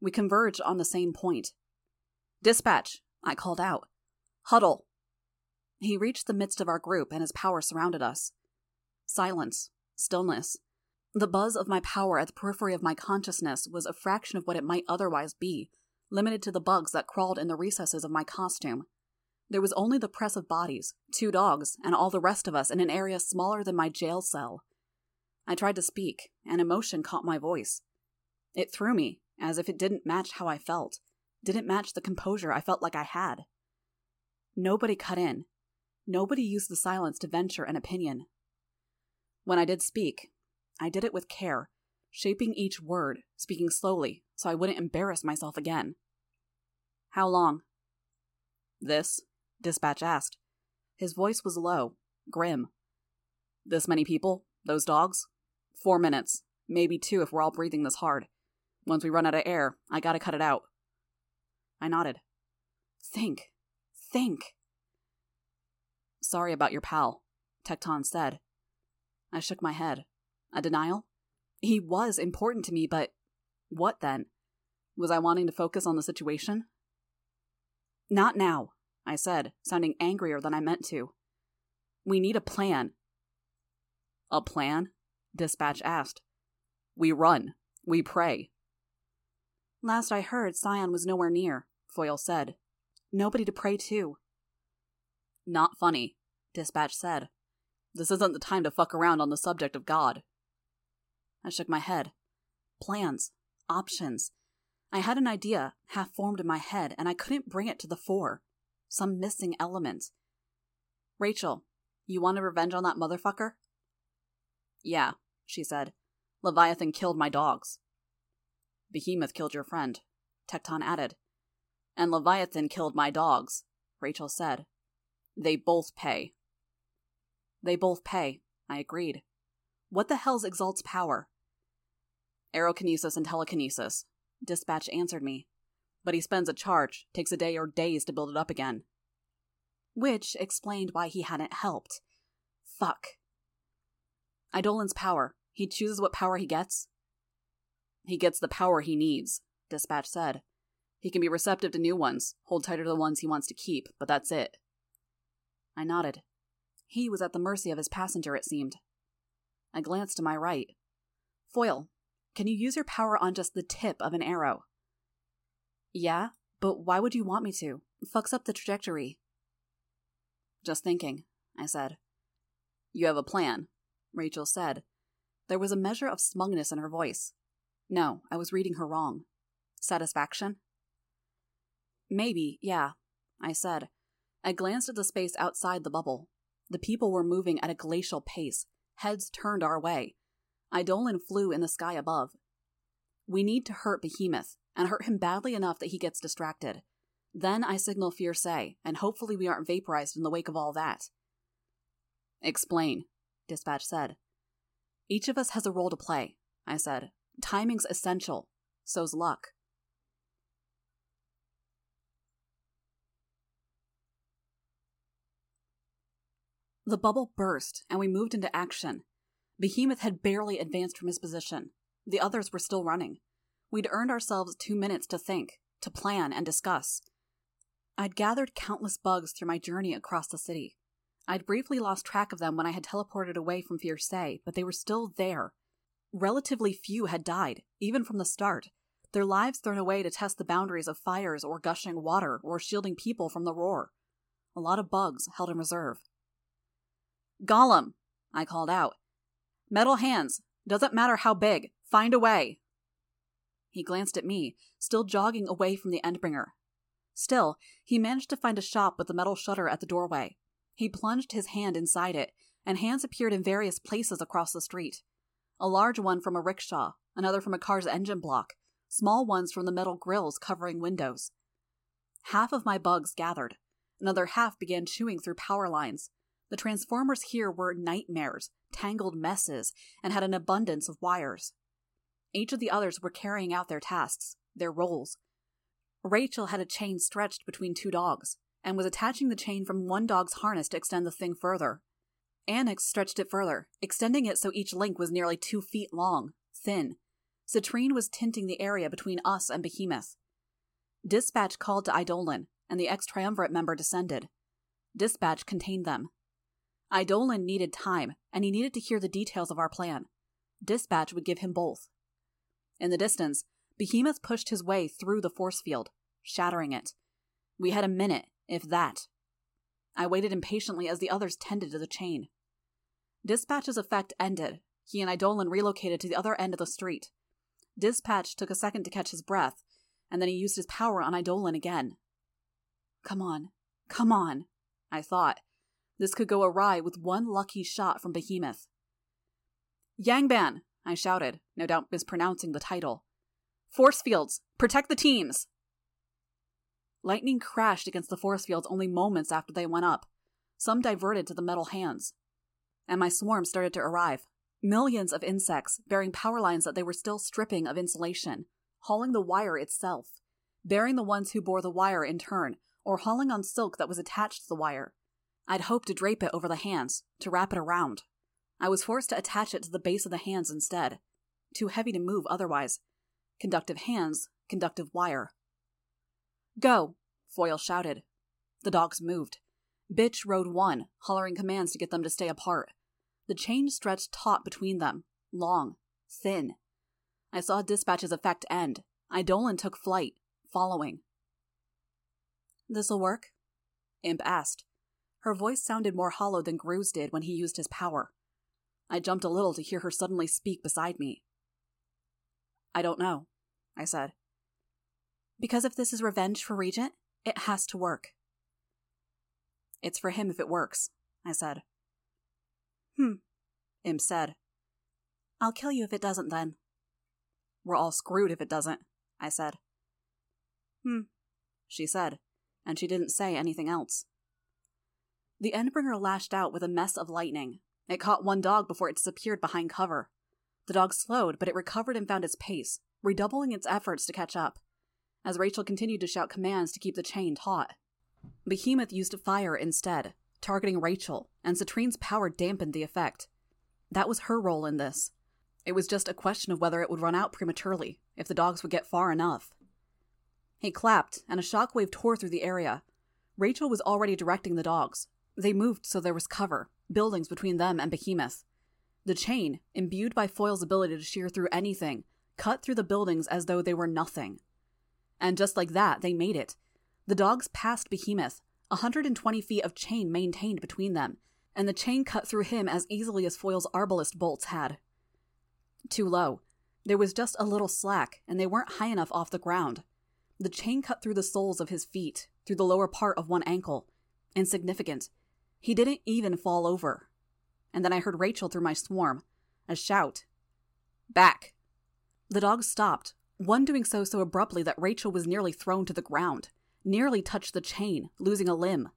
We converged on the same point. Dispatch, I called out. Huddle. He reached the midst of our group and his power surrounded us. Silence. Stillness. The buzz of my power at the periphery of my consciousness was a fraction of what it might otherwise be, limited to the bugs that crawled in the recesses of my costume. There was only the press of bodies, two dogs, and all the rest of us in an area smaller than my jail cell. I tried to speak, and emotion caught my voice. It threw me, as if it didn't match how I felt, didn't match the composure I felt like I had. Nobody cut in. Nobody used the silence to venture an opinion. When I did speak, I did it with care, shaping each word, speaking slowly so I wouldn't embarrass myself again. How long? This, Dispatch asked. His voice was low, grim. This many people? Those dogs? Four minutes. Maybe two if we're all breathing this hard. Once we run out of air, I gotta cut it out. I nodded. Think. Think. Sorry about your pal, Tecton said. I shook my head. A denial? He was important to me, but what then? Was I wanting to focus on the situation? Not now, I said, sounding angrier than I meant to. We need a plan. A plan? Dispatch asked. We run. We pray. Last I heard, Scion was nowhere near, Foil said. Nobody to pray to. Not funny, Dispatch said. This isn't the time to fuck around on the subject of God. I shook my head. Plans. Options. I had an idea, half formed in my head, and I couldn't bring it to the fore. Some missing element. Rachel, you wanted revenge on that motherfucker? Yeah, she said. Leviathan killed my dogs. Behemoth killed your friend, Tecton added. And Leviathan killed my dogs, Rachel said. They both pay. They both pay, I agreed. What the hell's Exalt's power? Aerokinesis and telekinesis, Dispatch answered me. But he spends a charge, takes a day or days to build it up again. Which explained why he hadn't helped. Fuck. Eidolon's power. He chooses what power he gets. He gets the power he needs, Dispatch said. He can be receptive to new ones, hold tighter to the ones he wants to keep, but that's it. I nodded. He was at the mercy of his passenger, it seemed. I glanced to my right. Foil, can you use your power on just the tip of an arrow? Yeah, but why would you want me to? It fucks up the trajectory. Just thinking, I said. You have a plan, Rachel said. There was a measure of smugness in her voice. No, I was reading her wrong. Satisfaction? Maybe, yeah, I said. I glanced at the space outside the bubble. The people were moving at a glacial pace, heads turned our way, Eidolon flew in the sky above. We need to hurt Behemoth, and hurt him badly enough that he gets distracted. Then I signal Fierce, and hopefully we aren't vaporized in the wake of all that. Explain, Dispatch said. Each of us has a role to play, I said. Timing's essential. So's luck. The bubble burst, and we moved into action. Behemoth had barely advanced from his position. The others were still running. We'd earned ourselves two minutes to think, to plan, and discuss. I'd gathered countless bugs through my journey across the city. I'd briefly lost track of them when I had teleported away from Fierce, but they were still there. Relatively few had died, even from the start, their lives thrown away to test the boundaries of fires or gushing water or shielding people from the roar. A lot of bugs held in reserve. Golem! I called out, Metal hands. Doesn't matter how big. Find a way. He glanced at me, still jogging away from the Endbringer. Still, he managed to find a shop with a metal shutter at the doorway. He plunged his hand inside it, and hands appeared in various places across the street. A large one from a rickshaw, another from a car's engine block, small ones from the metal grills covering windows. Half of my bugs gathered. Another half began chewing through power lines. The transformers here were nightmares, tangled messes, and had an abundance of wires. Each of the others were carrying out their tasks, their roles. Rachel had a chain stretched between two dogs, and was attaching the chain from one dog's harness to extend the thing further. Annex stretched it further, extending it so each link was nearly two feet long, thin. Citrine was tinting the area between us and Behemoth. Dispatch called to Eidolon, and the ex Triumvirate member descended. Dispatch contained them, Eidolon needed time, and he needed to hear the details of our plan. Dispatch would give him both. In the distance, Behemoth pushed his way through the force field, shattering it. We had a minute, if that. I waited impatiently as the others tended to the chain. Dispatch's effect ended. He and Eidolon relocated to the other end of the street. Dispatch took a second to catch his breath, and then he used his power on Eidolon again. Come on, come on, I thought, this could go awry with one lucky shot from Behemoth. Yangban! I shouted, no doubt mispronouncing the title. Force fields! Protect the teams! Lightning crashed against the force fields only moments after they went up. Some diverted to the metal hands. And my swarm started to arrive. Millions of insects, bearing power lines that they were still stripping of insulation, hauling the wire itself, bearing the ones who bore the wire in turn, or hauling on silk that was attached to the wire, I'd hoped to drape it over the hands, to wrap it around. I was forced to attach it to the base of the hands instead. Too heavy to move otherwise. Conductive hands, conductive wire. Go, Foil shouted. The dogs moved. Bitch rode one, hollering commands to get them to stay apart. The chain stretched taut between them, long, thin. I saw Dispatch's effect end. Eidolon took flight, following. This'll work? Imp asked. Her voice sounded more hollow than Grue's did when he used his power. I jumped a little to hear her suddenly speak beside me. I don't know, I said. Because if this is revenge for Regent, it has to work. It's for him if it works, I said. Hmm, Imp said. I'll kill you if it doesn't then. We're all screwed if it doesn't, I said. Hmm, she said, and she didn't say anything else. The Endbringer lashed out with a mess of lightning. It caught one dog before it disappeared behind cover. The dog slowed, but it recovered and found its pace, redoubling its efforts to catch up, as Rachel continued to shout commands to keep the chain taut. Behemoth used fire instead, targeting Rachel, and Citrine's power dampened the effect. That was her role in this. It was just a question of whether it would run out prematurely, if the dogs would get far enough. He clapped, and a shockwave tore through the area. Rachel was already directing the dogs. They moved so there was cover, buildings between them and Behemoth. The chain, imbued by Foil's ability to shear through anything, cut through the buildings as though they were nothing. And just like that, they made it. The dogs passed Behemoth, 120 feet of chain maintained between them, and the chain cut through him as easily as Foil's arbalist bolts had. Too low. There was just a little slack, and they weren't high enough off the ground. The chain cut through the soles of his feet, through the lower part of one ankle. Insignificant. He didn't even fall over. And then I heard Rachel through my swarm. A shout. Back. The dogs stopped, one doing so so abruptly that Rachel was nearly thrown to the ground, nearly touched the chain, losing a limb.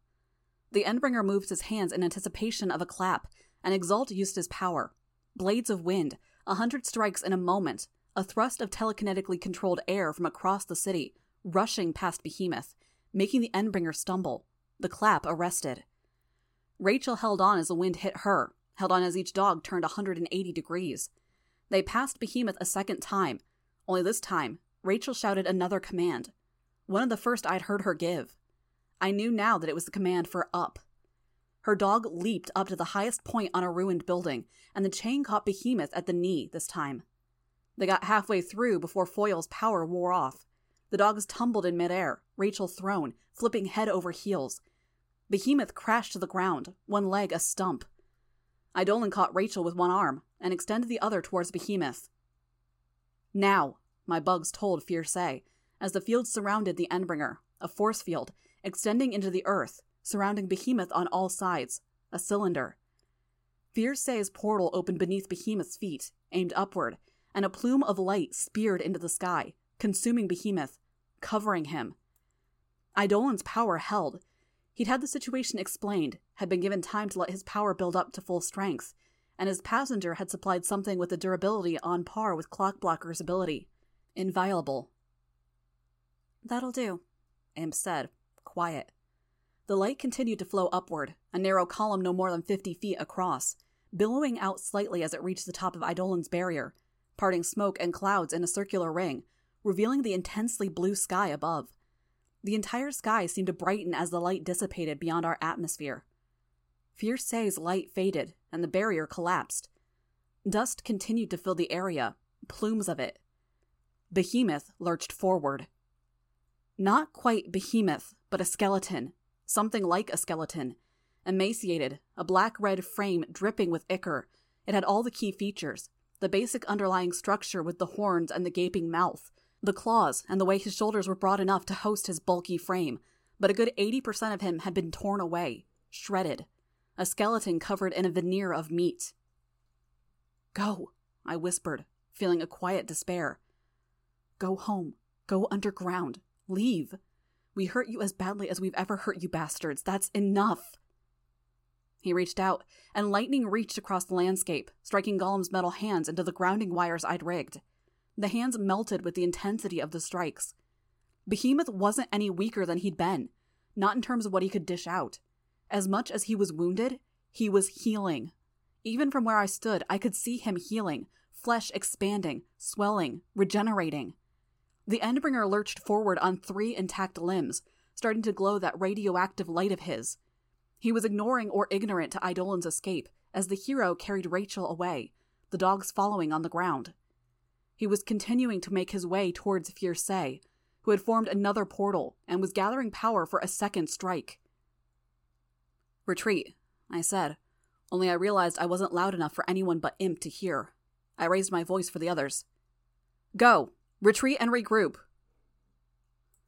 The Endbringer moved his hands in anticipation of a clap, and Exalt used his power. Blades of wind, a hundred strikes in a moment, a thrust of telekinetically controlled air from across the city, rushing past Behemoth, making the Endbringer stumble. The clap arrested. Rachel held on as the wind hit her, held on as each dog turned 180 degrees. They passed Behemoth a second time, only this time, Rachel shouted another command. One of the first I'd heard her give. I knew now that it was the command for up. Her dog leaped up to the highest point on a ruined building, and the chain caught Behemoth at the knee this time. They got halfway through before Foil's power wore off. The dogs tumbled in midair, Rachel thrown, flipping head over heels. Behemoth crashed to the ground, one leg a stump. Eidolon caught Rachel with one arm and extended the other towards Behemoth. Now, my bugs told Fierce, as the field surrounded the Endbringer, a force field, extending into the earth, surrounding Behemoth on all sides, a cylinder. Fierce's portal opened beneath Behemoth's feet, aimed upward, and a plume of light speared into the sky, consuming Behemoth, covering him. Eidolon's power held. He'd had the situation explained, had been given time to let his power build up to full strength, and his passenger had supplied something with a durability on par with Clockblocker's ability. Inviolable. That'll do, Imp said, quiet. The light continued to flow upward, a narrow column no more than fifty feet across, billowing out slightly as it reached the top of Eidolon's barrier, parting smoke and clouds in a circular ring, revealing the intensely blue sky above. The entire sky seemed to brighten as the light dissipated beyond our atmosphere. Fierce's light faded, and the barrier collapsed. Dust continued to fill the area, plumes of it. Behemoth lurched forward. Not quite behemoth, but a skeleton, something like a skeleton. Emaciated, a black red frame dripping with ichor. It had all the key features the basic underlying structure with the horns and the gaping mouth, the claws, and the way his shoulders were broad enough to host his bulky frame. But a good 80% of him had been torn away, shredded, a skeleton covered in a veneer of meat. Go, I whispered, feeling a quiet despair. Go home. Go underground. Leave. We hurt you as badly as we've ever hurt you bastards. That's enough. He reached out, and lightning reached across the landscape, striking Golem's metal hands into the grounding wires I'd rigged. The hands melted with the intensity of the strikes. Behemoth wasn't any weaker than he'd been, not in terms of what he could dish out. As much as he was wounded, he was healing. Even from where I stood, I could see him healing, flesh expanding, swelling, regenerating. The Endbringer lurched forward on three intact limbs, starting to glow that radioactive light of his. He was ignoring or ignorant to Eidolon's escape as the hero carried Rachel away, the dogs following on the ground. He was continuing to make his way towards Fierce, who had formed another portal and was gathering power for a second strike. Retreat, I said, only I realized I wasn't loud enough for anyone but Imp to hear. I raised my voice for the others. Go! Retreat and regroup!